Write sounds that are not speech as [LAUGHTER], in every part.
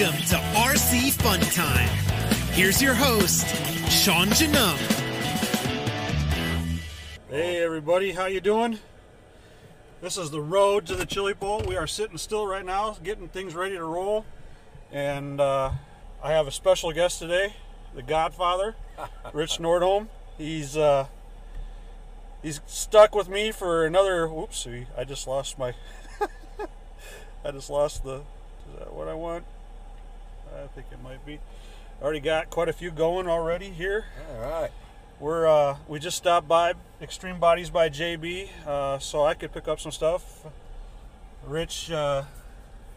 Welcome to RC Fun Time. Here's your host, Sean Janum. Hey everybody, how you doing? This is the road to the Chili Bowl. We are sitting still right now, getting things ready to roll, and uh, I have a special guest today, the Godfather, [LAUGHS] Rich Nordholm. He's uh, he's stuck with me for another. Whoopsie! I just lost my. [LAUGHS] I just lost the. Is that what I want? I think it might be. Already got quite a few going already here. All right. We're uh, we just stopped by Extreme Bodies by JB, uh, so I could pick up some stuff. Rich uh,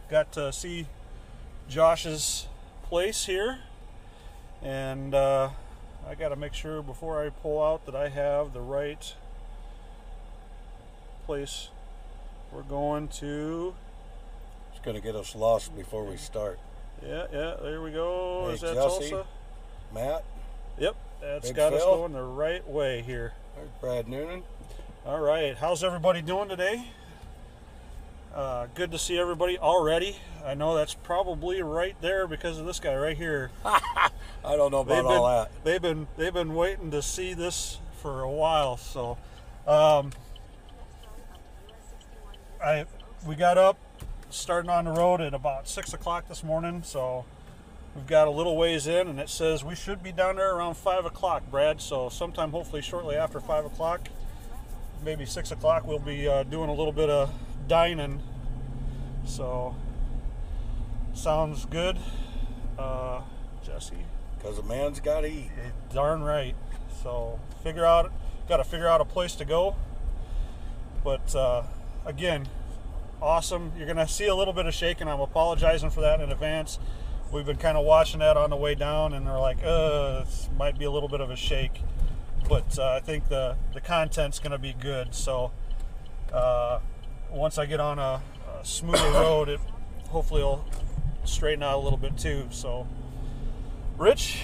got to see Josh's place here, and uh, I got to make sure before I pull out that I have the right place. We're going to. It's going to get us lost before we start. Yeah, yeah. There we go. Hey, Is that. Tulsa? Matt, Yep, that's Big got us going the right way here. there's Brad Noonan. All right, how's everybody doing today? Uh, good to see everybody already. I know that's probably right there because of this guy right here. [LAUGHS] I don't know They've about been, all that. they've been they've been waiting to see this for a while. So, um, I we got up, starting on the road at about six o'clock this morning. So we've got a little ways in, and it says we should be down there around five o'clock, Brad. So sometime hopefully shortly after five o'clock, maybe six o'clock, we'll be uh, doing a little bit of dining. So sounds good, uh, Jesse. Because a man's got to eat. Eh, Darn right. So figure out, got to figure out a place to go. But uh, again, awesome. You're gonna see a little bit of shaking. I'm apologizing for that in advance. We've been kind of watching that on the way down, and they're like, "Uh, this might be a little bit of a shake." But uh, I think the the content's gonna be good. So uh, once I get on a, a smoother [COUGHS] road, it hopefully will straighten out a little bit too. So. Rich,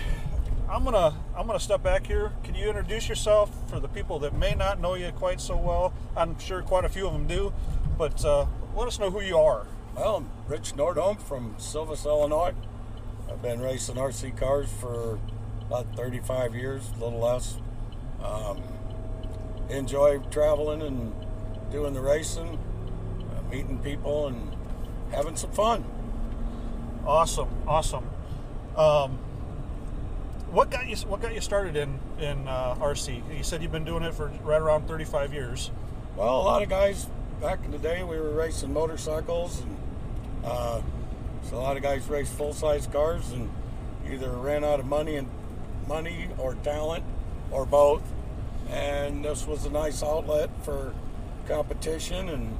I'm gonna I'm gonna step back here. Can you introduce yourself for the people that may not know you quite so well? I'm sure quite a few of them do, but uh, let us know who you are. Well, I'm Rich Nordholm from Silvis, Illinois. I've been racing RC cars for about 35 years, a little less. Um, enjoy traveling and doing the racing, uh, meeting people, and having some fun. Awesome, awesome. Um, what got you What got you started in in uh, RC? You said you've been doing it for right around 35 years. Well, a lot of guys back in the day, we were racing motorcycles, and uh, so a lot of guys raced full size cars, and either ran out of money and money or talent, or both. And this was a nice outlet for competition and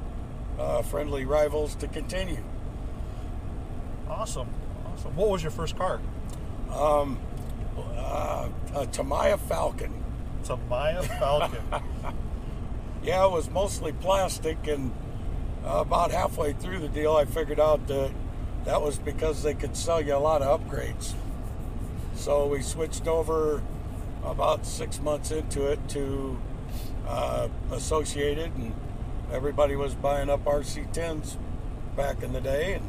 uh, friendly rivals to continue. Awesome, awesome. What was your first car? Um, uh, a Tamiya Falcon. It's a Maya Falcon. [LAUGHS] Yeah, it was mostly plastic, and uh, about halfway through the deal, I figured out that that was because they could sell you a lot of upgrades. So we switched over about six months into it to uh, Associated, and everybody was buying up RC10s back in the day and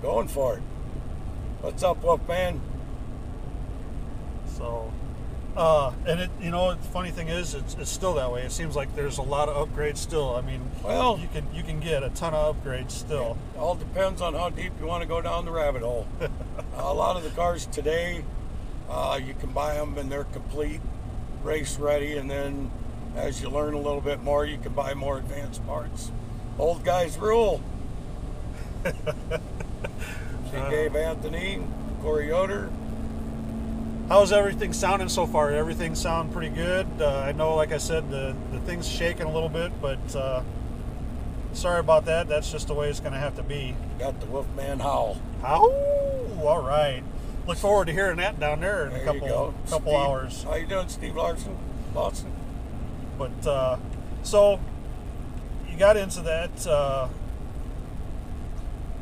going for it. What's up, Wolfman? So, uh, and it, you know, the funny thing is, it's, it's still that way. It seems like there's a lot of upgrades still. I mean, Well- you can you can get a ton of upgrades still. all depends on how deep you want to go down the rabbit hole. [LAUGHS] a lot of the cars today, uh, you can buy them and they're complete, race ready, and then as you learn a little bit more, you can buy more advanced parts. Old guys rule. [LAUGHS] she gave Anthony, Corey Yoder. How's everything sounding so far? Everything sound pretty good. Uh, I know, like I said, the the thing's shaking a little bit, but uh, sorry about that. That's just the way it's going to have to be. Got the Wolfman howl. How? All right. Look forward to hearing that down there in There a couple couple Steve- hours. How you doing, Steve Larson? Lawson? But uh, so you got into that. Uh,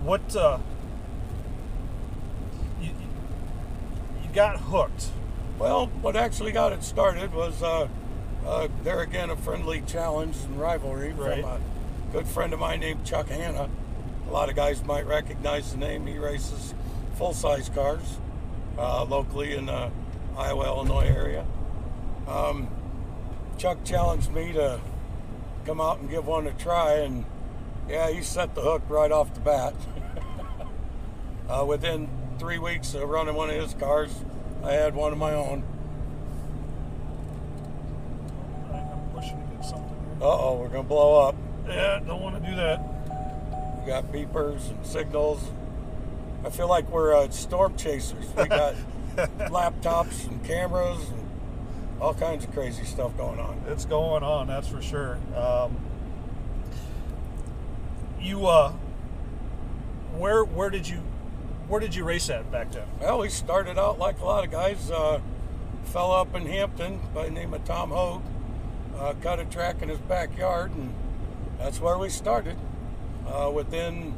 what uh, you, you got hooked? Well, what actually got it started was uh, uh, there again a friendly challenge and rivalry Right. from a good friend of mine named Chuck Hanna. A lot of guys might recognize the name. He races full size cars uh, locally in the Iowa, Illinois area. Um, Chuck challenged me to come out and give one a try, and yeah, he set the hook right off the bat. [LAUGHS] uh, within three weeks of running one of his cars, I had one of my own. I'm pushing against something Uh oh, we're gonna blow up. Yeah, don't want to do that. We got beepers and signals. I feel like we're uh, storm chasers. We got [LAUGHS] laptops and cameras and all kinds of crazy stuff going on. It's going on, that's for sure. Um, you, uh, where where did you where did you race at back then? Well, we started out like a lot of guys. Uh, fell up in Hampton by the name of Tom Hogue. Uh, cut a track in his backyard, and that's where we started. Uh, within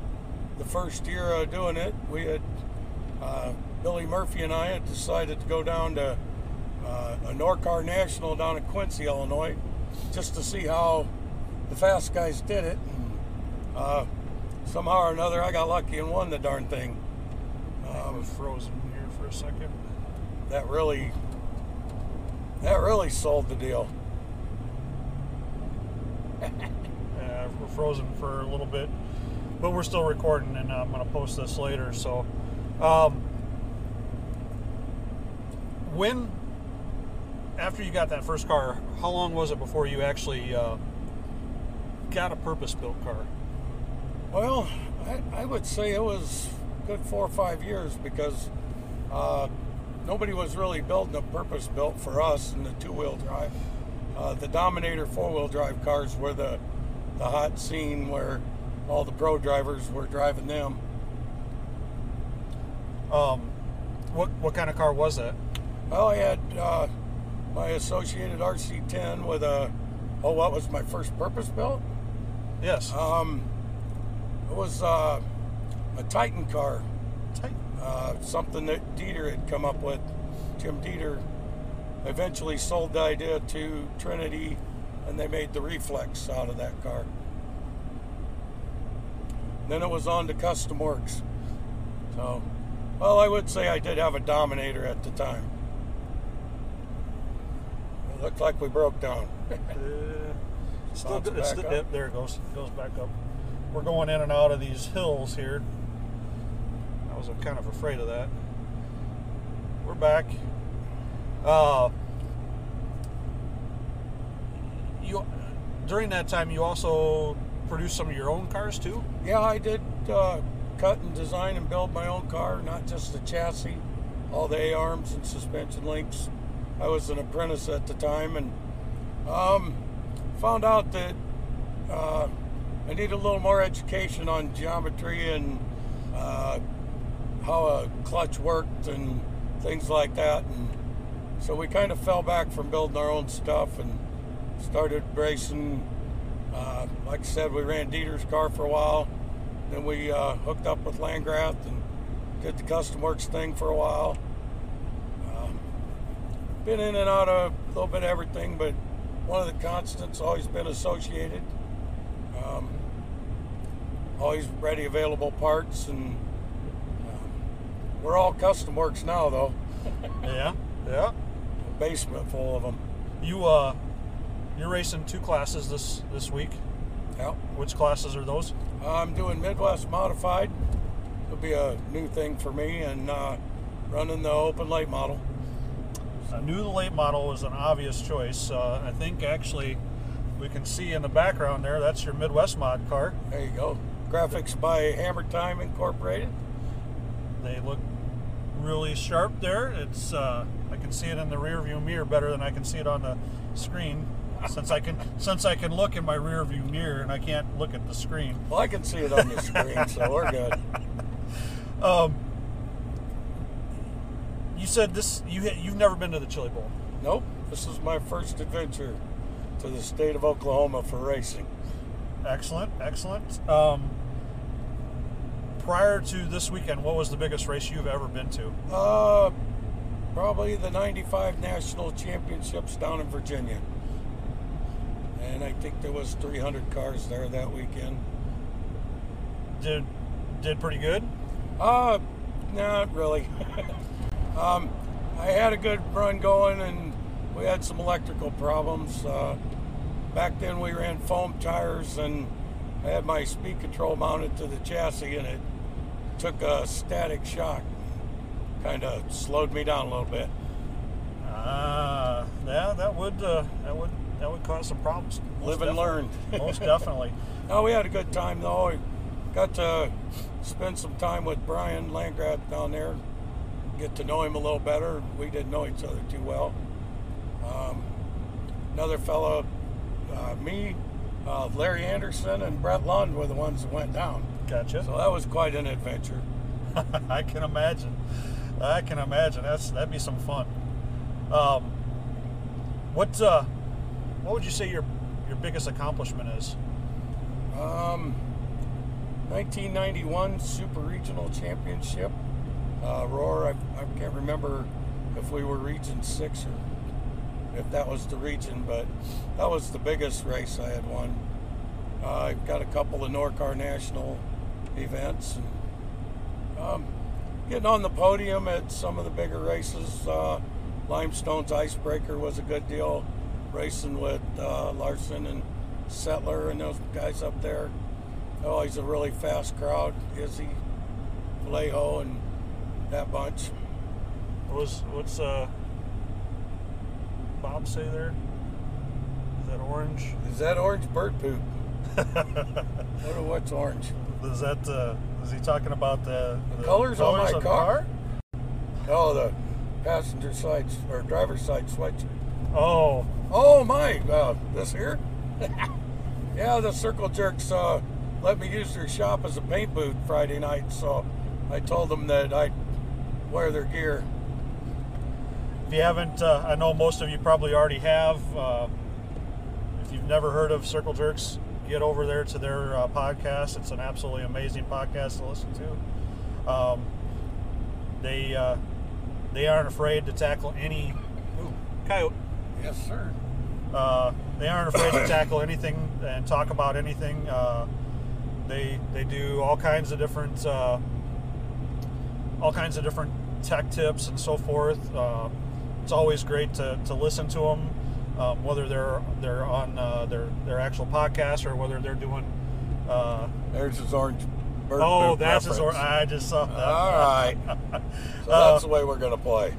the first year of doing it, we had uh, Billy Murphy and I had decided to go down to uh, a NORRCA National down in Quincy, Illinois, just to see how the fast guys did it. And, uh, somehow or another, I got lucky and won the darn thing. Frozen here for a second. that really that really sold the deal. [LAUGHS] Uh, we're frozen for a little bit, but we're still recording, and I'm to post this later. So, um, when after you got that first car, how long was it before you actually uh, got a purpose-built car? Well, I, I would say it was good four or five years because uh, nobody was really building a purpose built for us in the two wheel drive. Uh, the Dominator four wheel drive cars were the the hot scene where all the pro drivers were driving them. Um, what what kind of car was that? Well, I had uh, my Associated RC10 with a oh, what was my first purpose built? Yes, Um, it was uh, a Titan car, Tight. uh, something that Dieter had come up with. Jim Dieter eventually sold the idea to Trinity, and they made the Reflex out of that car. Then it was on to Custom Works. So, well, I would say I did have a Dominator at the time. It looked like we broke down. [LAUGHS] Uh, still, good. It's back still, up. yep, there it goes. It goes back up. We're going in and out of these hills here. I was kind of afraid of that. We're back. Uh, you during that time, you also produced some of your own cars too. Yeah, I did uh, cut and design and build my own car, not just the chassis, all the A arms and suspension links. I was an apprentice at the time and um, found out that uh, I need a little more education on geometry and uh, how a clutch worked and things like that. And so we kind of fell back from building our own stuff and started racing. Uh, like I said, we ran Dieter's car for a while. Then we uh, hooked up with Landgraf and did the Custom Works thing for a while. Um, been in and out of a little bit of everything, but one of the constants always been associated. Um, always ready, available parts, and we're all Custom Works now, though. [LAUGHS] Yeah, yeah. Basement full of them. You uh, you're racing two classes this this week. Yep. Which classes are those? I'm doing Midwest Modified. It'll be a new thing for me, and uh, running the open late model. I knew the late model was an obvious choice. Uh, I think actually we can see in the background there that's your Midwest mod car. There you go. Graphics by Hammer Time Incorporated. They look really sharp there. It's uh, I can see it in the rear view mirror better than I can see it on the screen. Since I can since I can look in my rear view mirror and I can't look at the screen. Well, I can see it on the screen, so we're good. [LAUGHS] Um, you said this you you've never been to the Chili Bowl. Nope. This is my first adventure to the state of Oklahoma for racing. Excellent, excellent. Um, prior to this weekend, what was the biggest race you've ever been to? Uh, probably the 95 National Championships down in Virginia. And I think there was 300 cars there that weekend. Did did pretty good. Uh, Not really. [LAUGHS] um, I had a good run going, and we had some electrical problems. Uh, back then, we ran foam tires, and I had my speed control mounted to the chassis, and it took a static shock. Kind of slowed me down a little bit. Ah, yeah, that would uh, that would that would cause some problems. Most Live and learn. [LAUGHS] Most [LAUGHS] definitely. No, we had a good time though. We got to spend some time with Brian Landgraf down there, get to know him a little better. We didn't know each other too well. Um, another fellow, uh, me, uh, Larry Anderson, and Brett Lund were the ones that went down. Gotcha. So that was quite an adventure. [LAUGHS] I can imagine. I can imagine. That's that'd be some fun. Um, what uh, what would you say your your biggest accomplishment is? Um, 1991 Super Regional Championship. Uh, Roar, I, I can't remember if we were Region 6 or if that was the region, but that was the biggest race I had won. Uh, I've got a couple of NORRCA National events. And, um, getting on the podium at some of the bigger races. Uh, Limestone's Icebreaker was a good deal. Racing with uh, Larson and Settler and those guys up there. Oh, he's a really fast crowd. Izzy, Vallejo, and that bunch. What was what's uh, Bob say there? Is that orange? Is that orange bird poop? [LAUGHS] what, what's orange? Is that uh, is he talking about the, the colors on my the car? Oh, the passenger side or driver's side switch. Oh, Oh my, uh, this here? [LAUGHS] yeah, the Circle Jerks uh, let me use their shop as a paint booth Friday night, so I told them that I'd wear their gear. if you haven't, uh, I know most of you probably already have. Uh, if you've never heard of Circle Jerks, get over there to their uh, podcast. It's an absolutely amazing podcast to listen to. Um, they uh, they aren't afraid to tackle any. Ooh, coyote. Yes, sir. Uh, they aren't afraid to tackle anything and talk about anything. Uh, they they do all kinds of different uh, all kinds of different tech tips and so forth. Uh, it's always great to, to listen to them, um, whether they're they're on uh, their their actual podcast or whether they're doing. Uh, There's his orange bird oh, poop that's his. Or. I just saw that. All right. [LAUGHS] So Uh, that's the way we're going to play.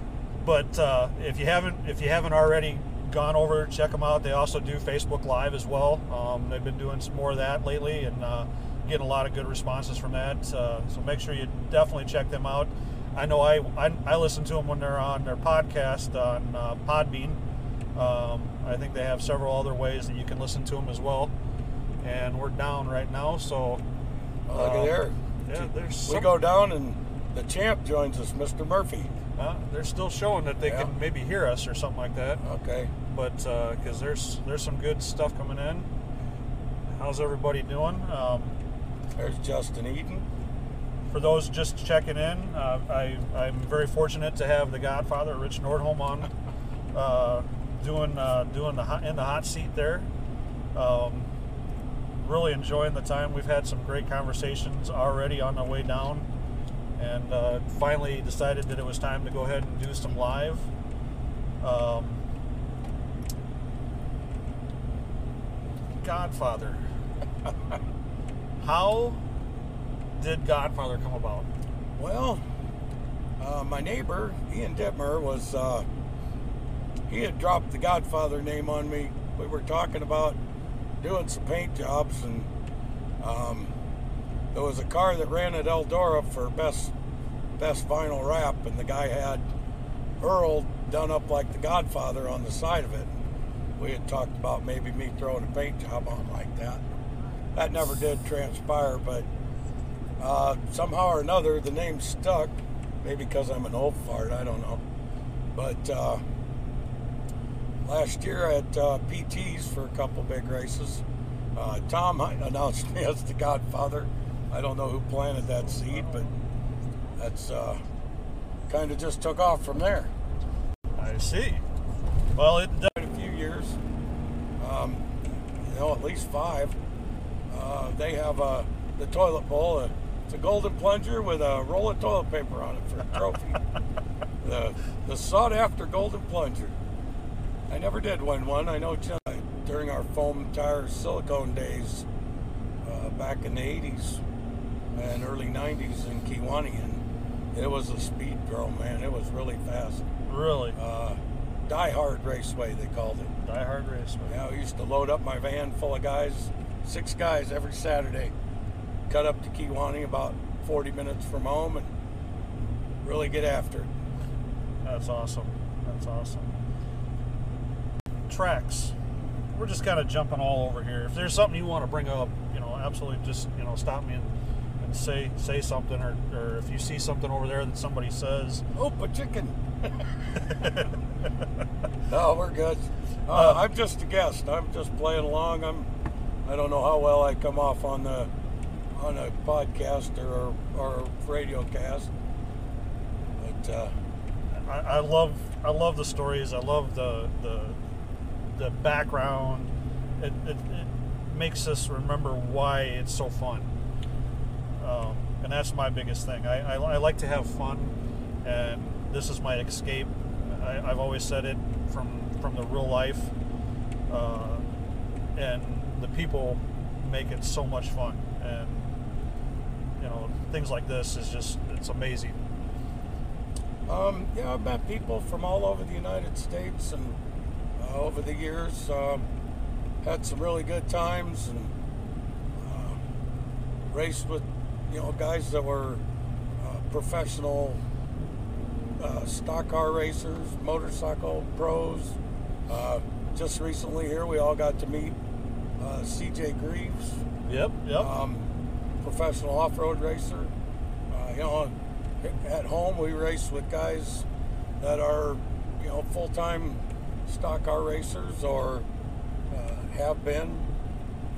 but uh, if you haven't if you haven't already gone over check them out they also do facebook live as well um, they've been doing some more of that lately and uh, getting a lot of good responses from that uh, so make sure you definitely check them out i know i i, I listen to them when they're on their podcast on uh, podbean um, i think they have several other ways that you can listen to them as well and we're down right now so Oh, look uh, at there. yeah there's We go down and the champ joins us, Mr. Murphy. uh, they're still showing that they Yeah. can maybe hear us or something like that Okay. but because there's there's some good stuff coming in. How's everybody doing? Um, There's Justin Eaton. for those just checking in, uh, I I'm very fortunate to have the Godfather Rich Nordholm on, uh, doing uh, doing the hot, in the hot seat there. Um, really enjoying the time. We've had some great conversations already on the way down, and uh, finally decided that it was time to go ahead and do some live. Um, Godfather. How did Godfather come about? Well, uh, my neighbor, Ian Dittmer, was, uh, he had dropped the Godfather name on me. We were talking about doing some paint jobs, and um, there was a car that ran at Eldora for best best vinyl wrap, and the guy had Earl done up like the Godfather on the side of it. We had talked about maybe me throwing a paint job on like that. That never did transpire, but uh, somehow or another, the name stuck. Maybe because I'm an old fart, I don't know. But uh, last year at uh, PT's for a couple big races, uh, Tom announced me as the Godfather. I don't know who planted that seed, but that's uh, kind of just took off from there. I see. Well, it Quite a few years, um, you know, at least five. Uh, they have uh, the toilet bowl, It's a golden plunger with a roll of toilet paper on it for a trophy. [LAUGHS] the the sought after golden plunger. I never did win one. I know during our foam tire silicone days uh, back in the 80s and early 90s in Kewanee, and it was a speed drill, man. It was really fast. Really? Uh, Die Hard Raceway, they called it. Die Hard Raceway. Yeah, I used to load up my van full of guys, six guys every Saturday, cut up to Kewanee about 40 minutes from home, and really get after it. That's awesome. That's awesome. Tracks. We're just kind of jumping all over here. If there's something you want to bring up, you know, absolutely just you know stop me and, and say say something, or, or if you see something over there that somebody says. Oh, a chicken. [LAUGHS] no, we're good. Uh, I'm just a guest. I'm just playing along. I'm. I don't know how well I come off on the on a podcast or or radio cast, but uh, I, I love I love the stories. I love the the the background. It, it, it makes us remember why it's so fun. Um, and that's my biggest thing. I, I, I like to have fun, and this is my escape. I, I've always said it from from the real life, uh, and the people make it so much fun. And you know, things like this is just it's amazing. Um, yeah, I've met people from all over the United States and over the years. Um, had some really good times and uh, raced with, you know, guys that were uh, professional uh, stock car racers, motorcycle pros. Uh, just recently here, we all got to meet uh, CJ Greaves, Yep, yep. um, professional off-road racer. Uh, you know, at home we race with guys that are, you know, full-time stock car racers or uh, have been,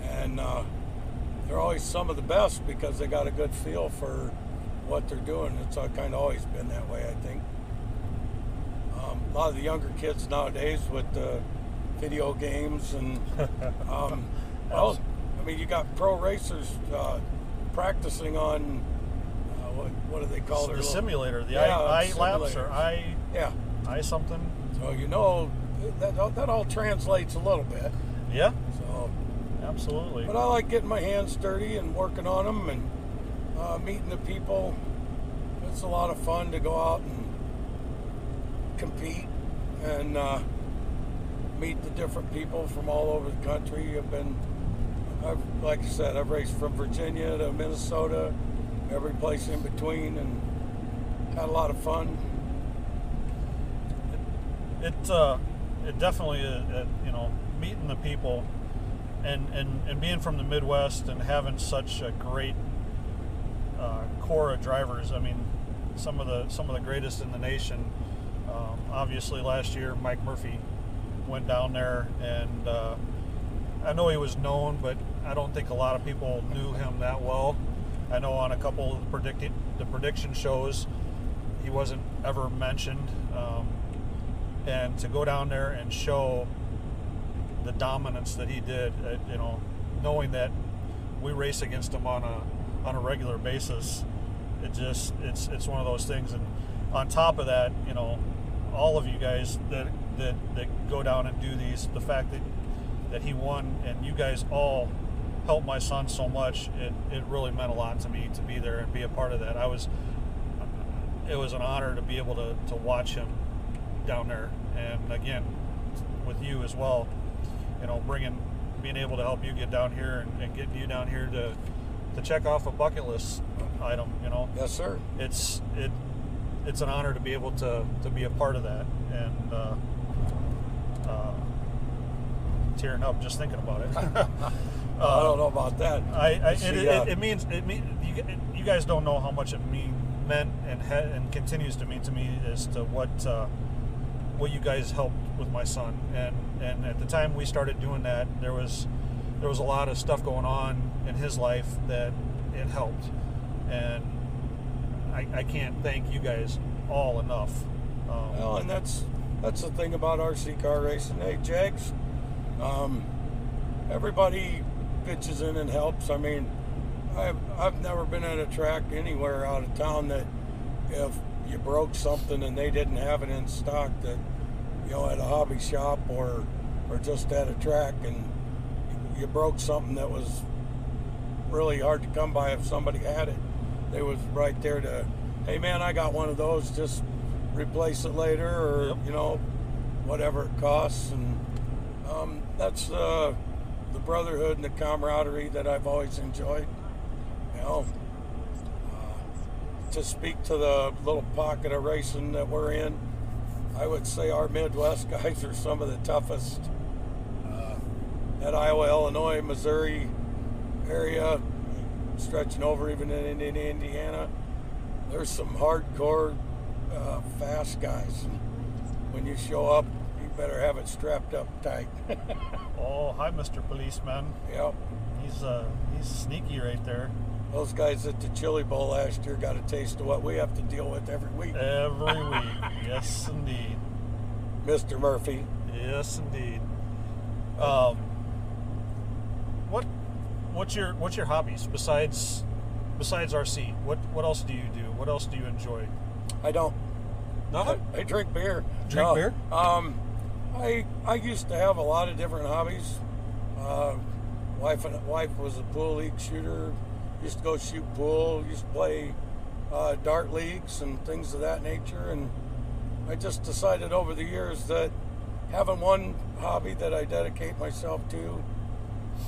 and uh, they're always some of the best because they got a good feel for what they're doing. It's uh, kind of always been that way, I think. Um, a lot of the younger kids nowadays with the video games and [LAUGHS] um, well, I mean, you got pro racers uh, practicing on uh, what, what do they call it? the little- simulator, the Yeah, I, I laps or. I Yeah, I something. so you know that that all translates a little bit. Yeah, So, absolutely. but I like getting my hands dirty and working on them and uh, meeting the people. It's a lot of fun to go out and compete and uh, meet the different people from all over the country. I've been, I've, like I said, I've raced from Virginia to Minnesota, every place in between, and had a lot of fun. it uh, it definitely uh, uh, you know meeting the people and, and and being from the Midwest and having such a great uh, core of drivers. I mean, some of the some of the greatest in the nation. Um, obviously, last year Mike Murphy went down there, and uh, I know he was known, but I don't think a lot of people knew him that well. I know on a couple of the predicted the prediction shows, he wasn't ever mentioned. Um, and to go down there and show the dominance that he did, uh, you know, knowing that we race against him on a on a regular basis, it just it's it's one of those things. And on top of that, you know, all of you guys that that that go down and do these, the fact that that he won and you guys all helped my son so much, it, it really meant a lot to me to be there and be a part of that. I was it was an honor to be able to, to watch him down there. And again with you as well you know bringing being able to help you get down here and, and getting you down here to to check off a bucket list item you know? Yes, sir. it's it it's an honor to be able to to be a part of that. And uh, uh, tearing up just thinking about it. [LAUGHS] [LAUGHS] I don't know about that. I, I it, see, it, uh, it means it mean you, you guys don't know how much it mean meant and ha, and continues to mean to me as to what uh, what you guys helped with my son and and at the time we started doing that there was there was a lot of stuff going on in his life that it helped and I, I can't thank you guys all enough um, Well, and that's that's the thing about RC car racing. Hey, Jags, um, everybody pitches in and helps. I mean, I've I've never been at a track anywhere out of town that if you broke something and they didn't have it in stock that you know at a hobby shop or or just at a track and you broke something that was really hard to come by if somebody had it. They was right there to hey man i got one of those just replace it later or Yep. you know whatever it costs. And um, that's uh, the brotherhood and the camaraderie that i've always enjoyed. You know to speak to the little pocket of racing that we're in i would say our midwest [LAUGHS] guys are some of the toughest uh, at iowa illinois missouri area stretching over even in, in indiana there's some hardcore uh, fast guys when you show up you better have it strapped up tight [LAUGHS] Oh, hi, Mr. Policeman. yep He's uh, he's sneaky right there. Those guys at the chili bowl last year got a taste of what we have to deal with every week Every [LAUGHS] week. yes, indeed. mr murphy Yes, indeed. Um, what what's your what's your hobbies besides besides RC? What what else do you do? What else do you enjoy? i don't Nothing. I, I drink beer. Drink beer? Um, I I used to have a lot of different hobbies. Uh, wife and wife was a pool league shooter. Used to go shoot pool. Used to play uh, dart leagues and things of that nature. And I just decided over the years that having one hobby that I dedicate myself to.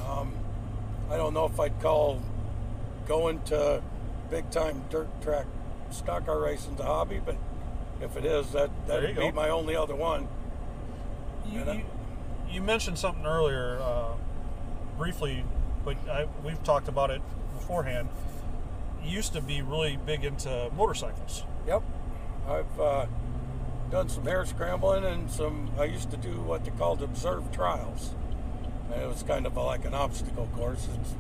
Um, I don't know if I'd call going to big time dirt track stock car racing a hobby, but if it is, that that'd be go. my only other one. You, you, you mentioned something earlier, uh, briefly, but I, we've talked about it beforehand. Used to be really big into motorcycles. Yep, I've uh, done some hare scrambling and some. I used to do what they called observed trials. And it was kind of like an obstacle course. It's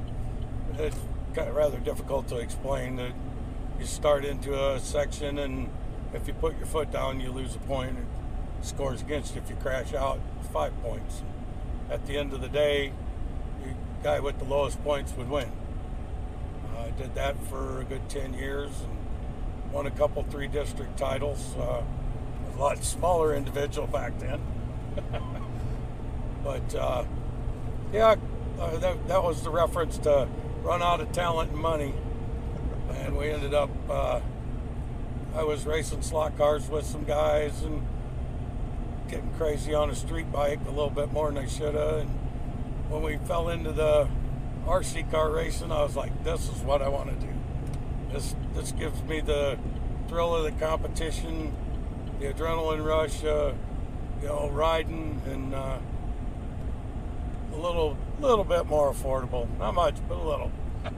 it's kind of rather difficult to explain. That you start into a section and if you put your foot down, you lose a point. It scores against you. If you crash out, five points. At the end of the day, the guy with the lowest points would win. Did that for a good 10 years and won a couple three district titles. Uh, a lot smaller individual [LAUGHS] back then. [LAUGHS] but uh, yeah, uh, that, that was the reference to run out of talent and money. And we ended up, uh, I was racing slot cars with some guys and getting crazy on a street bike a little bit more than I should have. And when we fell into the RC car racing, I was like, this is what I want to do. This this gives me the thrill of the competition, the adrenaline rush, uh, you know, riding, and uh, a little little bit more affordable. Not much, but a little. [LAUGHS]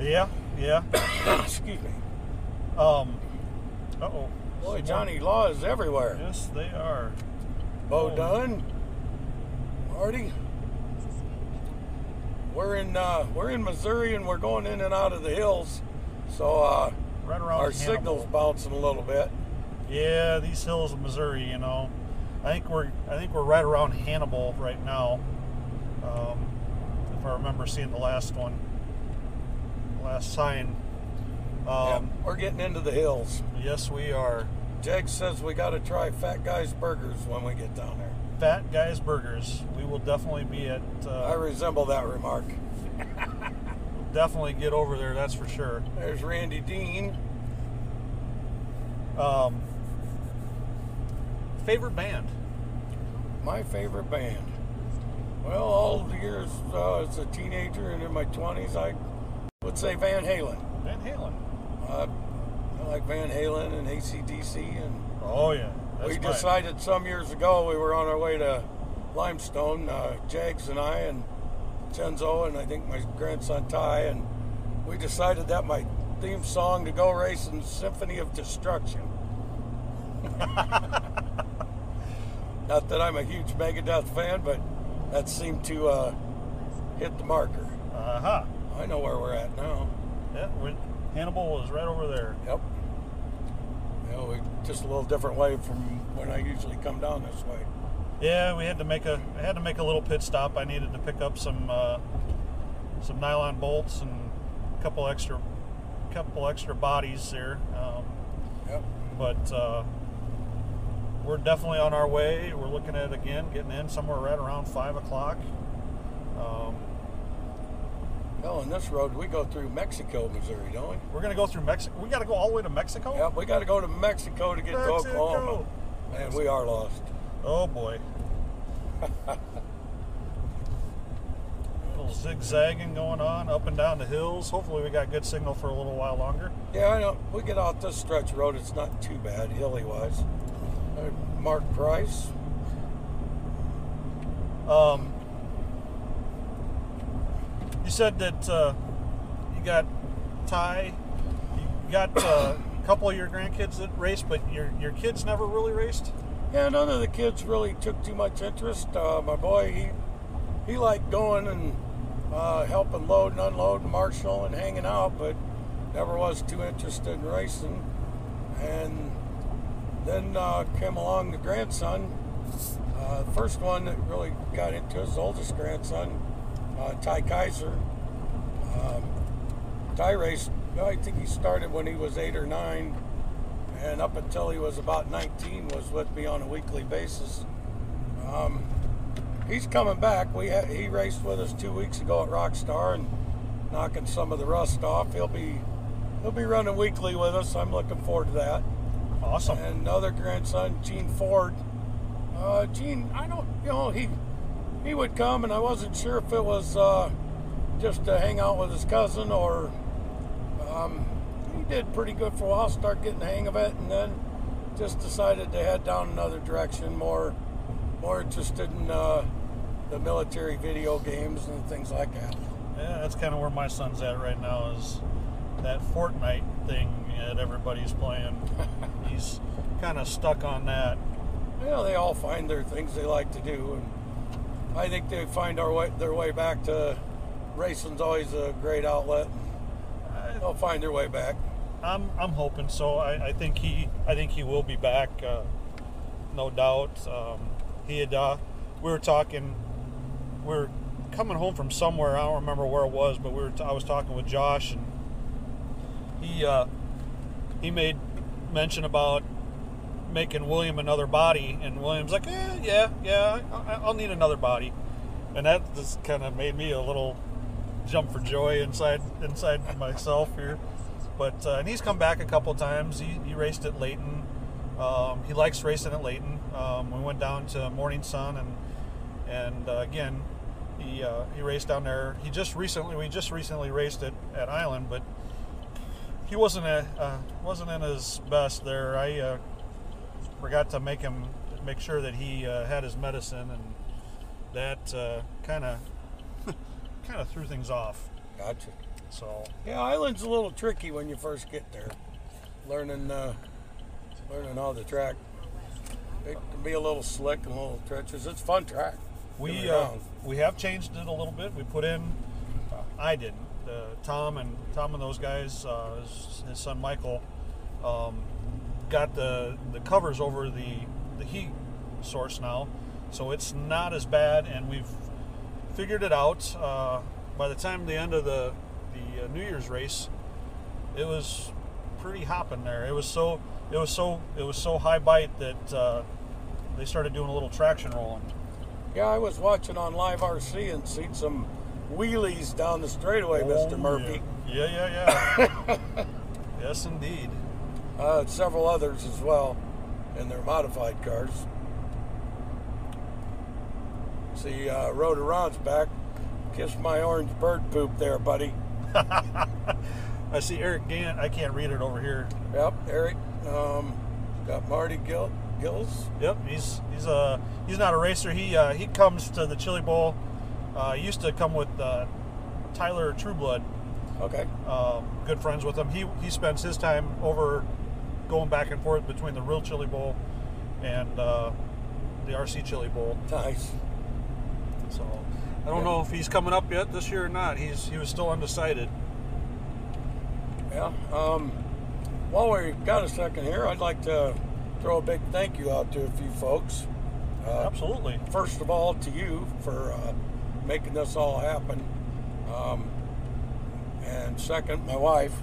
Yeah, yeah. [COUGHS] Excuse me. Um, uh oh. Boy, Johnny Law is everywhere. Yes, they are. Bo Oh. Dunn, Marty. We're in uh, we're in Missouri and we're going in and out of the hills, so uh, Right around our signal's bouncing a little bit. Yeah, these hills of Missouri, you know. I think we're I think we're right around Hannibal right now. Um, if I remember seeing the last one, last sign. Yeah, Um, we're getting into the hills. Yes, we are. Jake says we got to try Fat Guy's Burgers when we get down there. Fat Guys Burgers. We will definitely be at. I Uh, resemble that remark. definitely get over there. That's for sure. There's Randy Dean. Um, favorite band? My favorite band. Well, all the years uh, as a teenager and in my 20s, I would say Van Halen. Van Halen. Uh, I like Van Halen and ACDC. And Oh yeah. That's we mine. decided some years ago we were on our way to Limestone, uh, Jags and I, and Chenzo, and I think my grandson Ty, and we decided that my theme song to go racing Symphony of Destruction. [LAUGHS] Not that I'm a huge Megadeth fan, but that seemed to uh, hit the marker. Uh huh. I know where we're at now. Yeah, Hannibal is right over there. Yep. Know, just a little different way from when I usually come down this way. Yeah, we had to make a I had to make a little pit stop. I needed to pick up some uh, some nylon bolts and a couple extra, couple extra bodies there. Um, Yep. but uh, we're definitely on our way. We're looking at again getting in somewhere right around five o'clock. Um, Hell, on this road we go through Mexico, Missouri, don't we? we're gonna go through Mexico. We got to go all the way to Mexico. Yep, we got to go to Mexico to get to Mexico. Oklahoma. And we are lost. Oh boy. little zigzagging going on up and down the hills. Hopefully, we got good signal for a little while longer. Yeah, I know. We get off this stretch road. It's not too bad, hilly wise. Mark Price. Um, said that uh, you got Ty, you got uh, a couple of your grandkids that raced, but your your kids never really raced. Yeah, none of the kids really took too much interest. Uh, my boy, he he liked going and uh, helping load and unload, and marshal and hanging out, but never was too interested in racing. And then uh, came along the grandson. Uh, first one that really got into his oldest grandson, uh, Ty Kaiser. Um, Ty raced. I think he started when he was eight or nine and up until he was about 19 was with me on a weekly basis. Um, he's coming back. We ha- he raced with us two weeks ago at Rockstar and knocking some of the rust off. He'll be he'll be running weekly with us. I'm looking forward to that. Awesome. And another grandson, Gene Ford. Uh, Gene, I don't, you know, he he would come, and I wasn't sure if it was uh, just to hang out with his cousin or um, he did pretty good for a while. Start getting the hang of it, and then just decided to head down another direction. More more interested in uh, the military video games and things like that. Yeah, that's kind of where my son's at right now. Is that Fortnite thing that everybody's playing? [LAUGHS] He's kind of stuck on that. Yeah, they all find their things they like to do, and I think they find our way their way back to racing's always a great outlet. They'll find their way back. I'm I'm hoping so. I, I think he I think he will be back, uh, no doubt. Um, he had uh, we were talking, we were coming home from somewhere. I don't remember where it was, but we were t- I was talking with Josh, and he uh, he made mention about making William another body, and William's like, eh, yeah, yeah, I, I'll need another body, and that just kind of made me a little jump for joy inside inside myself here. But uh, and he's come back a couple times. He, he raced at Layton. Um, he likes racing at Layton. Um, we went down to Morning Sun and and uh, again he uh, he raced down there. He just recently we just recently raced at, at Island, but he wasn't a, uh, wasn't in his best there. I uh, forgot to make him make sure that he uh, had his medicine, and that kind of kind of threw things off. Gotcha. So Yeah, Island's a little tricky when you first get there. Learning, uh, learning all the track. It can be a little slick and a little treacherous. It's a fun track. we uh, we have changed it a little bit. We put in uh, I didn't. Uh, Tom and Tom and those guys, uh, his, his son Michael, um, got the the covers over the the heat source now, so it's not as bad, and we've figured it out. Uh, by the time the end of the the uh, New Year's race, it was pretty hopping there. It was so it was so it was so high bite that uh, they started doing a little traction rolling. Yeah, I was watching on Live RC and seen some wheelies down the straightaway, Mr. Oh, Murphy. Yeah, yeah, yeah. yeah. [LAUGHS] yes, indeed. Uh, several others as well in their modified cars. See, uh, Ron's back. Kiss my orange bird poop there, buddy. [LAUGHS] I see Eric Gant. I can't read it over here. Yep, Eric. Um, got Marty Gill, Gills. Yep, he's he's a he's not a racer. He uh, he comes to the Chili Bowl. Uh, he used to come with uh, Tyler Trueblood. Okay. Um, good friends with him. He he spends his time over going back and forth between the real Chili Bowl and uh, the RC Chili Bowl. Nice. So I don't know if he's coming up yet this year or not. He's he was still undecided. Yeah. Um, while we got a second here, I'd like to throw a big thank you out to a few folks. Uh, Absolutely. first of all, to you for uh, making this all happen. Um, and second, my wife.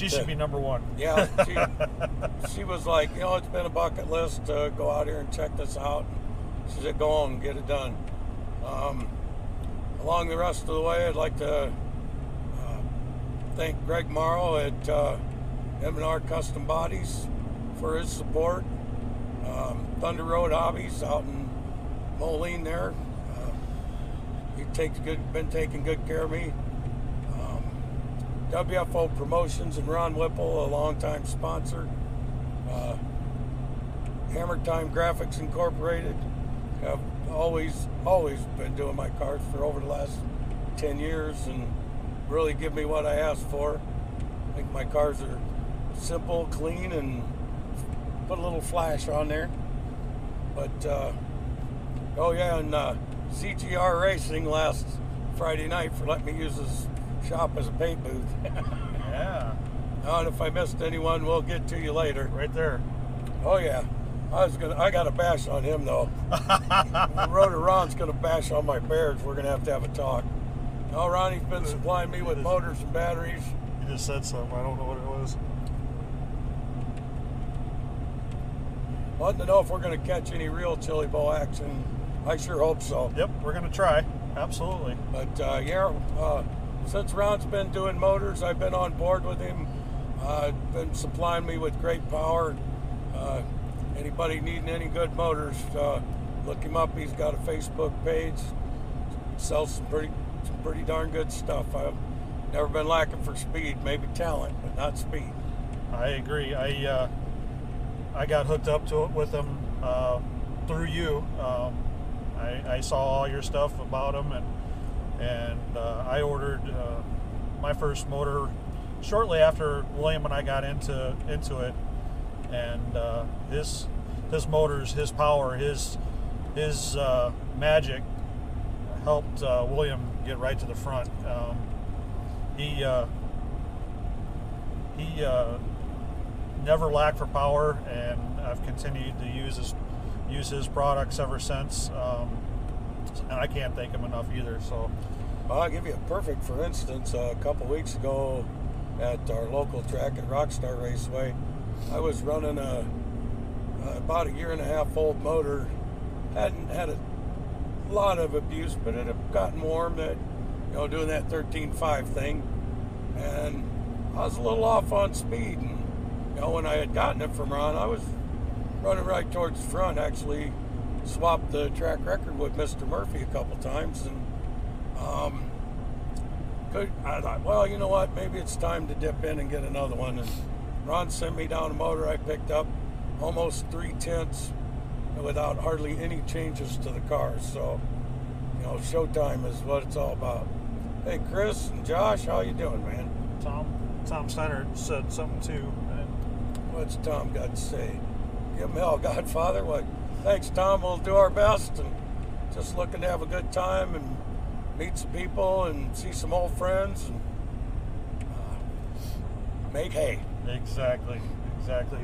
She should be number one. Yeah, she, [LAUGHS] she was like, you know, it's been a bucket list to go out here and check this out. She said, go on, get it done. Um, along the rest of the way, I'd like to uh, thank Greg Morrow at uh, M&R Custom Bodies for his support. Um, Thunder Road Hobbies out in Moline there. Uh, he takes good, been taking good care of me. WFO Promotions and Ron Whipple, a longtime sponsor. Uh, Hammer Time Graphics Incorporated have always, always been doing my cars for over the last 10 years and really give me what I asked for. I think my cars are simple, clean, and put a little flash on there. But, uh, oh yeah, and uh, CGR Racing last Friday night for letting me use his shop as a paint booth. [LAUGHS] Yeah, and if I missed anyone, we'll get to you later. right there. Oh yeah, I was gonna. I got a bash on him though. [LAUGHS] Rhoda Ron's gonna bash on my bears. We're gonna have to have a talk. Oh, Ronnie's been supplying me with motors and batteries. You just said something. I don't know what it was. Wanting to know if we're gonna catch any real chili bowl action. I sure hope so. Yep, we're gonna try. Absolutely. But uh, yeah, uh, since Ron's been doing motors, I've been on board with him. Uh, been supplying me with great power. Uh, anybody needing any good motors, uh, look him up. He's got a Facebook page. Sells some pretty, some pretty darn good stuff. I've never been lacking for speed, maybe talent, but not speed. I agree. I uh, I got hooked up to it with him uh, through you. Um, I, I saw all your stuff about him, and and uh, I ordered uh, my first motor shortly after William and I got into into it, and uh, his his motors, his power, his his uh, magic helped uh, William get right to the front. Um, he uh, he never lacked for power, and I've continued to use his use his products ever since. Um, and I can't thank him enough either. So Well, I'll give you a perfect, for instance. a couple weeks ago at our local track at Rockstar Raceway, I was running a, a about a year and a half old motor. Hadn't had a lot of abuse, but it had gotten warm. That you know, doing that 13.5 thing, and I was a little off on speed. And you know, when I had gotten it from Ron, I was running right towards the front. Actually, swapped the track record with Mr. Murphy a couple times, and um, could, I thought, well, you know what? Maybe it's time to dip in and get another one. And Ron sent me down a motor I picked up, almost three tenths, without hardly any changes to the car. So, you know, showtime is what it's all about. Hey, Chris and Josh, how you doing, man? Tom Tom Steiner said something too. and What's Tom got to say? Give him hell, [LAUGHS] Godfather. What? Thanks, Tom. We'll do our best and just looking to have a good time and meet some people and see some old friends and uh, make hay. Exactly, exactly.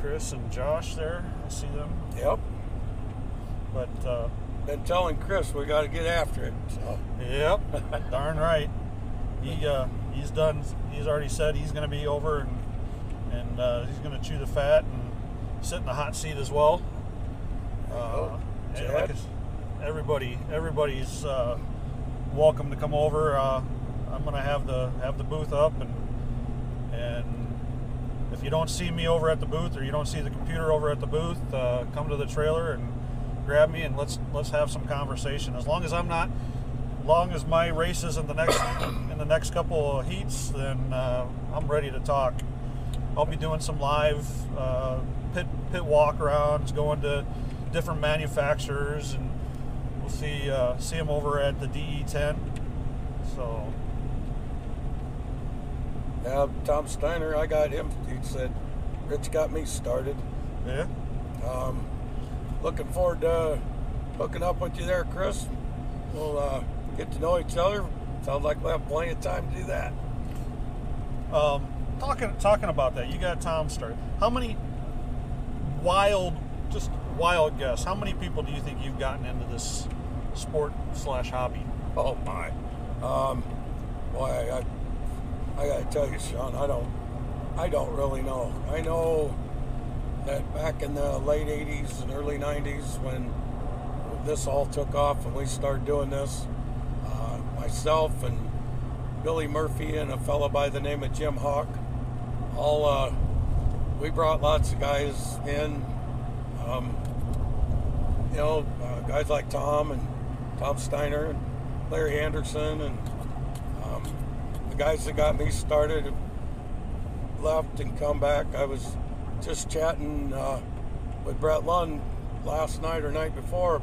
Chris and Josh there, I see them. Yep. But uh, Been telling Chris we got to get after it. So yep, [LAUGHS] darn right. He uh, he's done. He's already said he's going to be over and and uh, he's going to chew the fat and sit in the hot seat as well. Uh, like everybody, everybody's uh, welcome to come over. Uh, I'm going to have the have the booth up and and if you don't see me over at the booth or you don't see the computer over at the booth, uh, come to the trailer and grab me and let's let's have some conversation. As long as I'm not, long as my race is in the next in the next couple of heats, then uh, I'm ready to talk. I'll be doing some live uh, pit pit walk arounds, going to different manufacturers, and we'll see uh, see them over at the DE10. So yeah, Tom Steiner, I got him. He said, Rich got me started. yeah, Um, looking forward to hooking up with you there, Chris. We'll uh, get to know each other. Sounds like we'll have plenty of time to do that. Um, talking talking about that, you got Tom start. How many wild, just wild guess? How many people do you think you've gotten into this sport slash hobby? Oh my. Um, Boy, I, I, I gotta tell you, Sean, I don't, I don't really know. I know that back in the late '80s and early '90s, when this all took off and we started doing this, uh, myself and Billy Murphy and a fellow by the name of Jim Hawk, all uh, we brought lots of guys in. Um, you know, uh, guys like Tom and Tom Steiner and Larry Anderson and um, the guys that got me started left and come back. I was just chatting uh, with Brett Lund last night or night before.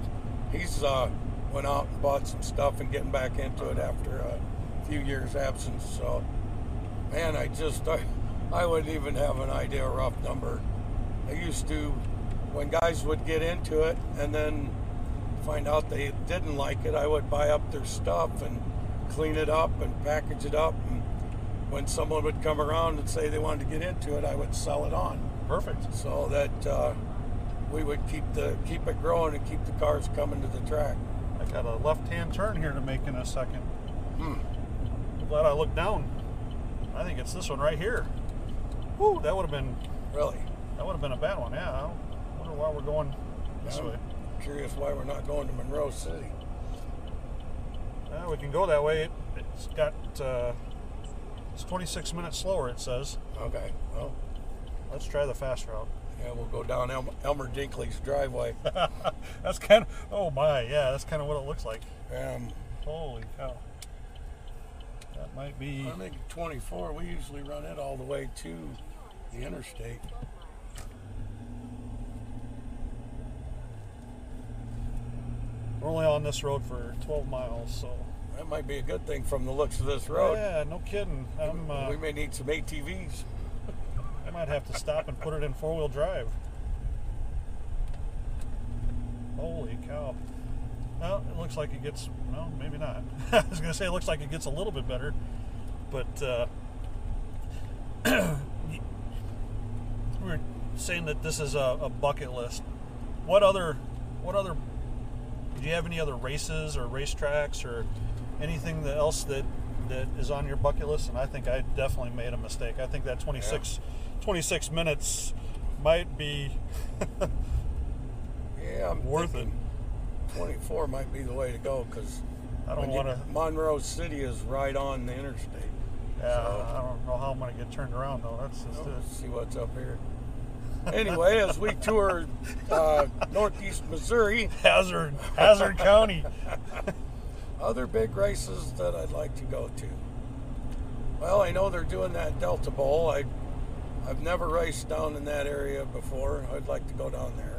He's uh, went out and bought some stuff and getting back into it after a few years absence. So, man, I just I, I wouldn't even have an idea a rough number. I used to when guys would get into it and then find out they didn't like it, I would buy up their stuff and clean it up and package it up. And when someone would come around and say they wanted to get into it, I would sell it on. Perfect. So that uh, we would keep the keep it growing and keep the cars coming to the track. I got a left-hand turn here to make in a second. Hmm. I'm glad I looked down. I think it's this one right here. Woo, that would have been Really? that would have been a bad one. Yeah. Why we're going this Yeah. way. Curious why we're not going to Monroe City. We can go that way. It, it's got uh, it's 26 minutes slower. It says. Okay. Well, Let's try the fast route. yeah, we'll go down Elmer, Elmer Dinkley's driveway. [LAUGHS] That's kind of oh my yeah. That's kind of what it looks like. Um, Holy cow. That might be. I think 24. We usually run it all the way to the interstate. We're only on this road for 12 miles, so. That might be a good thing from the looks of this road. Yeah, no kidding. I'm, uh, we may need some ATVs. [LAUGHS] I might have to stop and put it in four wheel drive. Holy cow. Well, it looks like it gets, well, maybe not. [LAUGHS] I was going to say it looks like it gets a little bit better, but uh, [CLEARS THROAT] we are saying that this is a, a bucket list. What other, what other, do you have any other races or racetracks or anything that else that, that is on your bucket list? And I think I definitely made a mistake. I think that 26, 26 minutes might be Yeah, I'm worth it. 24 might be the way to go because I don't want to. Monroe City is right on the interstate. Yeah, So- I don't know how I'm going to get turned around though. That's just Let's it. see what's up here. Anyway, as we tour uh, northeast Missouri, Hazard, Hazard County. other big races that I'd like to go to. Well, I know they're doing that Delta Bowl. I, I've never raced down in that area before. I'd like to go down there.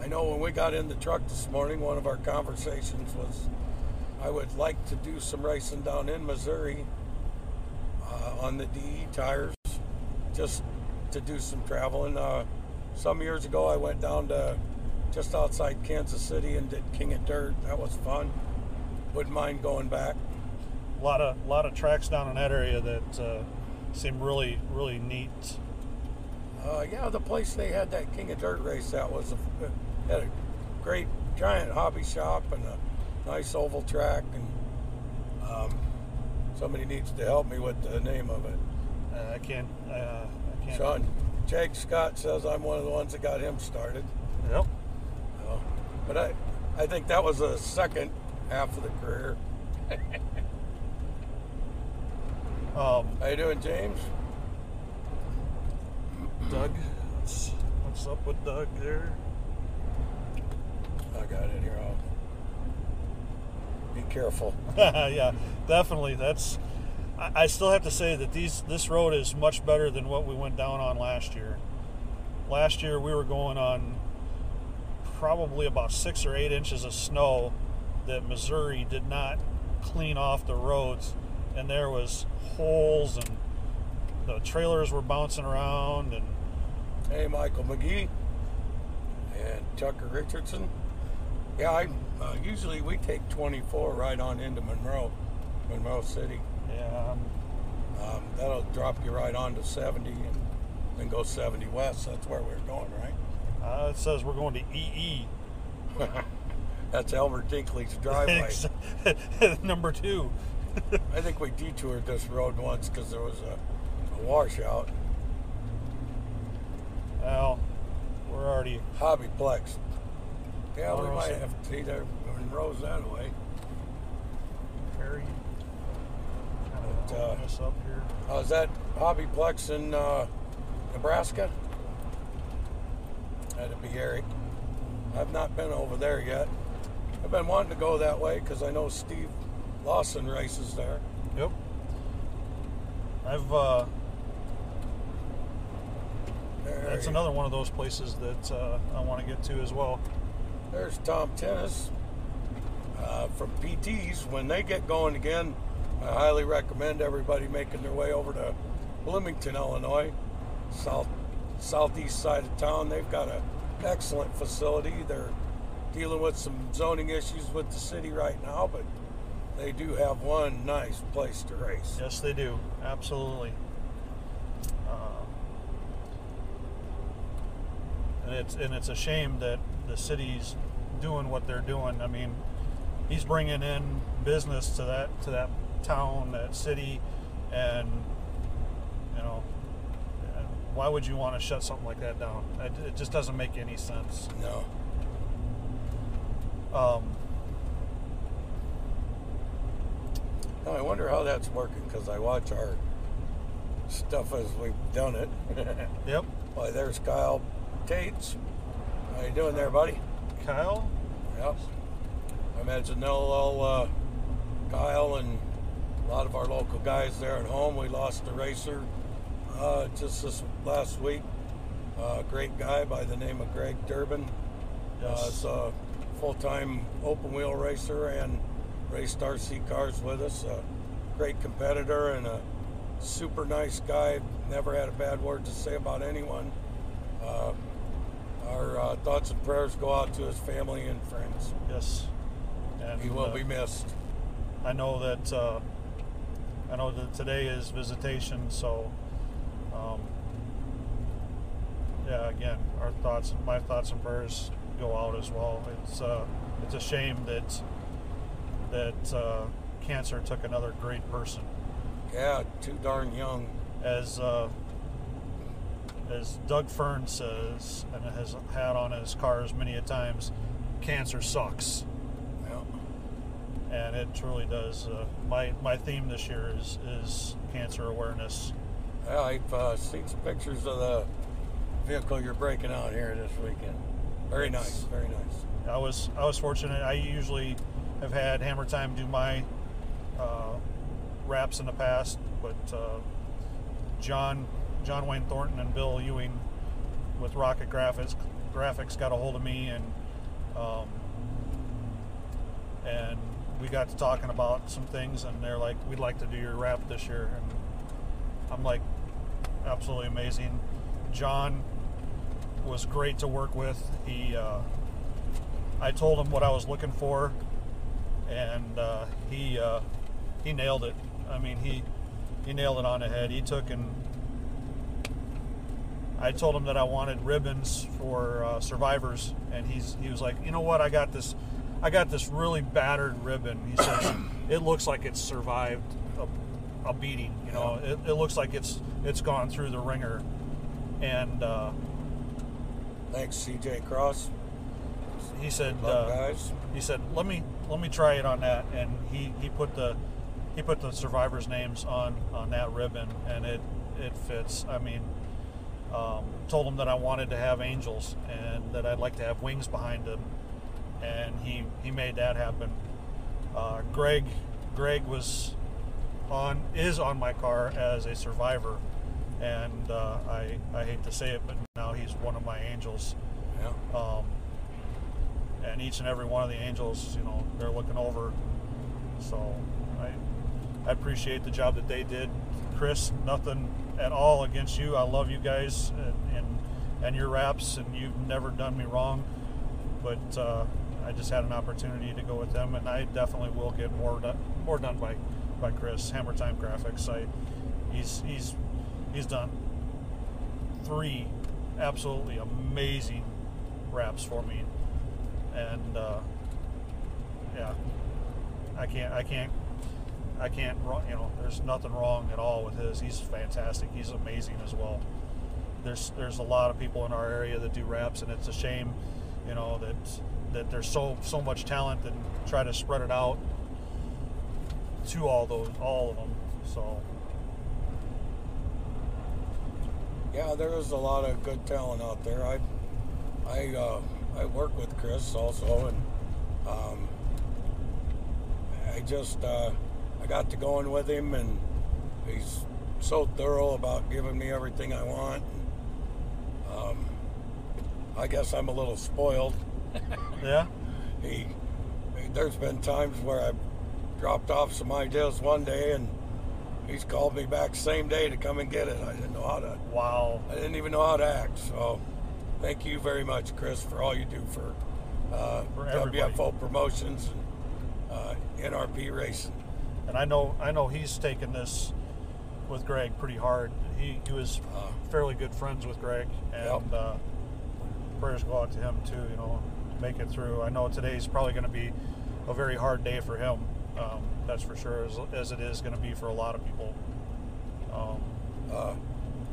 I know when we got in the truck this morning, one of our conversations was I would like to do some racing down in Missouri uh, on the DE tires, just to do some traveling. Uh, some years ago, I went down to just outside Kansas City and did King of Dirt. That was fun. Wouldn't mind going back. A lot of lot of tracks down in that area that uh, seem really really neat. Uh, yeah, the place they had that King of Dirt race that was a, had a great giant hobby shop and a nice oval track. And um, somebody needs to help me with the name of it. Uh, I can't. Can't. Sean, Jake Scott says I'm one of the ones that got him started. Yep. Uh, but I, I think that was the second half of the career. [LAUGHS] Um, How you doing, James? Doug, what's, what's up with Doug there? I got it here. I'll be careful. [LAUGHS] yeah, definitely. That's. I, still have to say that these this road is much better than what we went down on last year. Last year we were going on probably about six or eight inches of snow that Missouri did not clean off the roads, and there was holes and the trailers were bouncing around and Hey, Michael McGee and Tucker Richardson. Yeah, I uh, usually we take 24 right on into Monroe, Monroe City. Yeah, um, that'll drop you right on to 70 and then go 70 west. That's where we're going, right? uh, it says we're going to EE. [LAUGHS] That's Elmer Dinkley's driveway. [LAUGHS] [LAUGHS] Number two. I think we detoured this road once because there was a, a washout. Well, we're already Hobbyplex. Yeah, we might have to and Rose that way. very of uh, this up here. Uh, is that Hobbyplex in uh, Nebraska? That'd be Eric. I've not been over there yet. I've been wanting to go that way because I know Steve Lawson races there. Yep. I've uh, There that's he- another one of those places that uh, I want to get to as well. There's Tom Tennis uh, from PTs. When they get going again, I highly recommend everybody making their way over to Bloomington, Illinois, south southeast side of town. They've got an excellent facility. They're dealing with some zoning issues with the city right now, but they do have one nice place to race. Yes, they do. Absolutely. Uh, and it's and it's a shame that the city's doing what they're doing. I mean, he's bringing in business to that to that town, that city, and you know, why would you want to shut something like that down? It, it just doesn't make any sense. No. Um, Now, I wonder how that's working because I watch our stuff as we've done it. [LAUGHS] yep, Why, there's Kyle Tates. How you doing there, buddy? Kyle. Yep. I imagine they'll all, uh, Kyle and lot of our local guys there at home. We lost a racer uh, just this last week. Uh, great guy by the name of Greg Durbin. Uh, Yes. is a full-time open wheel racer and raced RC cars with us. A great competitor and a super nice guy. Never had a bad word to say about anyone. Uh, our uh, thoughts and prayers go out to his family and friends. Yes. And He will uh, be missed. I know that uh, I know that today is visitation, so um, yeah. Again, our thoughts, my thoughts and prayers go out as well. It's uh, it's a shame that that uh, cancer took another great person. Yeah, too darn young. As uh, as Doug Fern says, and has had on his cars many a times, cancer sucks. It truly does. Uh, my my theme this year is is cancer awareness. Yeah, I've uh, seen some pictures of the vehicle you're breaking out here this weekend. Very nice, very nice. I was I was fortunate. I usually have had Hammer Time do my uh, wraps in the past, but uh, John John Wayne Thornton and Bill Ewing with Rocket Graphics Graphics got a hold of me and um, and we got to talking about some things and they're like we'd like to do your wrap this year and I'm like absolutely amazing. John was great to work with. He uh, I told him what I was looking for, and uh, he uh, he nailed it. I mean, he he nailed it on the head. He took and I told him that I wanted ribbons for uh, survivors, and he's he was like, you know what, I got this, I got this really battered ribbon. He says it looks like it's survived a, a beating. You know, it, it looks like it's it's gone through the wringer, and uh, Thanks, CJ Cross. he said. Love uh, guys. he said let me let me try it on that and he he put the he put the survivors names on on that ribbon and it it fits i mean um, told him that i wanted to have angels and that i'd like to have wings behind them and he he made that happen uh, greg greg was on is on my car as a survivor and uh, I, I hate to say it but now he's one of my angels Yeah. um, and each and every one of the angels, you know, they're looking over. So I, I appreciate the job that they did. Chris, nothing at all against you. I love you guys and and, and your wraps, and you've never done me wrong. But uh, I just had an opportunity to go with them, and I definitely will get more done, more done by by Chris Hammer Time Graphics. I he's he's he's done three absolutely amazing wraps for me and uh, yeah i can't i can't I can't, you know, there's nothing wrong at all with his. He's fantastic. He's amazing as well. There's there's a lot of people in our area that do reps, and it's a shame, you know, that that there's so so much talent and try to spread it out to all those all of them. So Yeah, there is a lot of good talent out there. I, I, uh, I work with Chris also, and um, I just uh, I got to going with him, and he's so thorough about giving me everything I want. Um, I guess I'm a little spoiled. [LAUGHS] yeah, He, there's been times where I've dropped off some ideas one day, and he's called me back same day to come and get it. I didn't know how to wow. I didn't even know how to act. So, thank you very much, Chris, for all you do for, uh, For. WFO promotions and uh, NRP racing. And I know I know he's taken this with Greg pretty hard. He he was Uh, fairly good friends with Greg, and Yep. uh, prayers go out to him too. You know, make it through. I know today's probably going to be a very hard day for him. Um, that's for sure, as, as it is going to be for a lot of people. Um, Uh,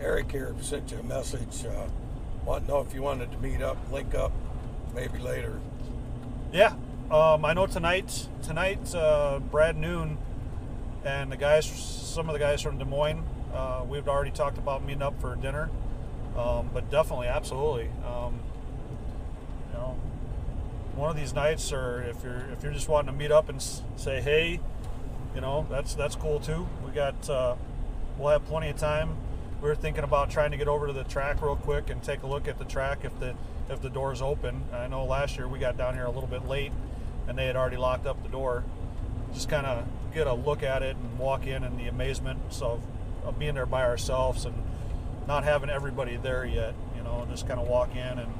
Eric here sent you a message. Uh, want to know if you wanted to meet up, link up, maybe later. yeah, um, I know tonight. Tonight, uh, Brad Noon and the guys, some of the guys from Des Moines, uh, we've already talked about meeting up for dinner. Um, but definitely, absolutely. Um, you know, one of these nights, or if you're if you're just wanting to meet up and say hey, you know, that's that's cool too. We got uh, we'll have plenty of time. We were thinking about trying to get over to the track real quick and take a look at the track if the if the door's open. I know last year we got down here a little bit late, and they had already locked up the door. Just kind of get a look at it and walk in, and the amazement of, of being there by ourselves and not having everybody there yet. You know, just kind of walk in and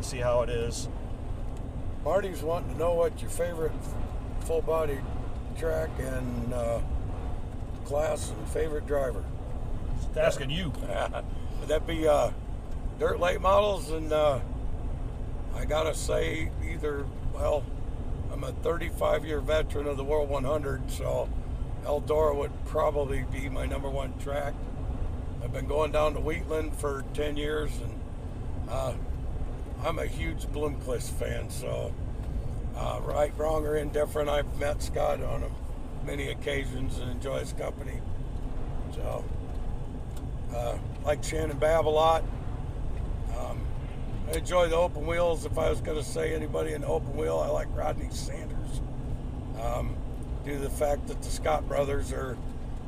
see how it is. Marty's wanting to know what your favorite full body track and uh, class and favorite driver. Just asking you. [LAUGHS] Would that be uh, dirt late models? And uh, I gotta say, either well, I'm a 35 year veteran of the World 100, so Eldora would probably be my number one track. I've been going down to Wheatland for 10 years, and uh, I'm a huge Bloomquist fan. So, uh, right, wrong, or indifferent, I've met Scott on many occasions and enjoy his company. So, uh, like Shannon Babb a lot. Um, I enjoy the open wheels. If I was going to say anybody in open wheel, I like Rodney Sanders. Um, due to the fact that the Scott brothers are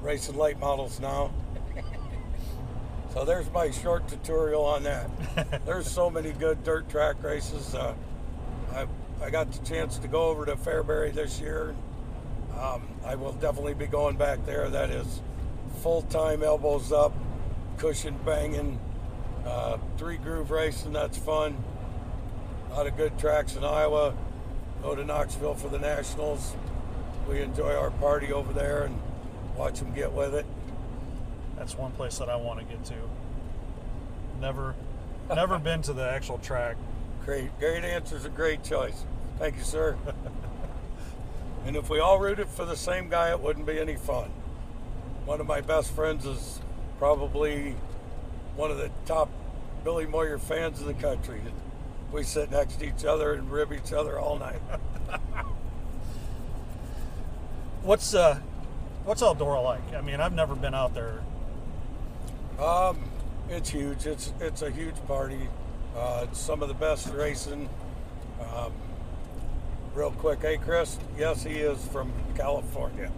racing late models now. So there's my short tutorial on that. [LAUGHS] There's so many good dirt track races. Uh, I, I got the chance to go over to Fairbury this year. Um, I will definitely be going back there. That is full time elbows up, cushion banging, uh, three groove racing. That's fun. A lot of good tracks in Iowa. Go to Knoxville for the Nationals. We enjoy our party over there and watch them get with it. That's one place that I want to get to. Never, never been to the actual track. Great, great answer's a great choice. Thank you, sir. and if we all rooted for the same guy, it wouldn't be any fun. One of my best friends is probably one of the top Billy Moyer fans in the country. We sit next to each other and rib each other all night. What's uh, what's Eldora like? I mean, I've never been out there. Um, it's huge. It's it's a huge party. Uh, it's some of the best racing. Um, real quick, hey Chris. Yes, he is from California.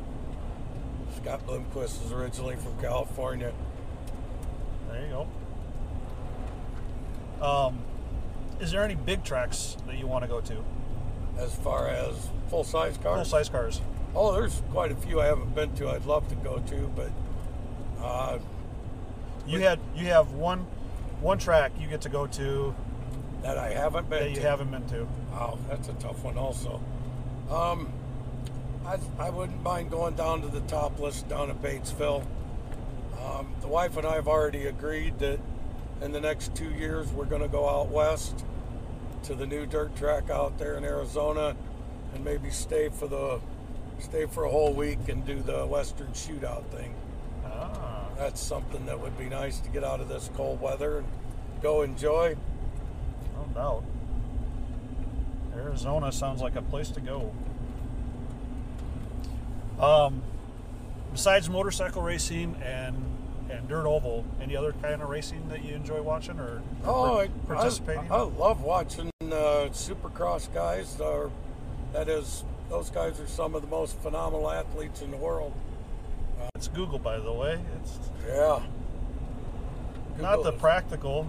Scott Bloomquist is originally from California. There you go. Um, is there any big tracks that you want to go to? As far as full size cars, Full size cars. oh, there's quite a few I haven't been to. I'd love to go to, but uh, You had you have one one track you get to go to that I haven't been that you to. haven't been to. Wow, that's a tough one also. Um, I, I wouldn't mind going down to the Topless down at Batesville. Um, the wife and I have already agreed that in the next two years we're going to go out west to the new dirt track out there in Arizona and maybe stay for the stay for a whole week and do the Western Shootout thing. Ah, That's something that would be nice to get out of this cold weather and go enjoy. no doubt. Arizona sounds like a place to go. Um, besides motorcycle racing and and dirt oval, any other kind of racing that you enjoy watching or Oh, I, participating? I, I love watching uh, Supercross guys. Or that is, those guys are some of the most phenomenal athletes in the world. It's Google, by the way. It's Yeah. not the practical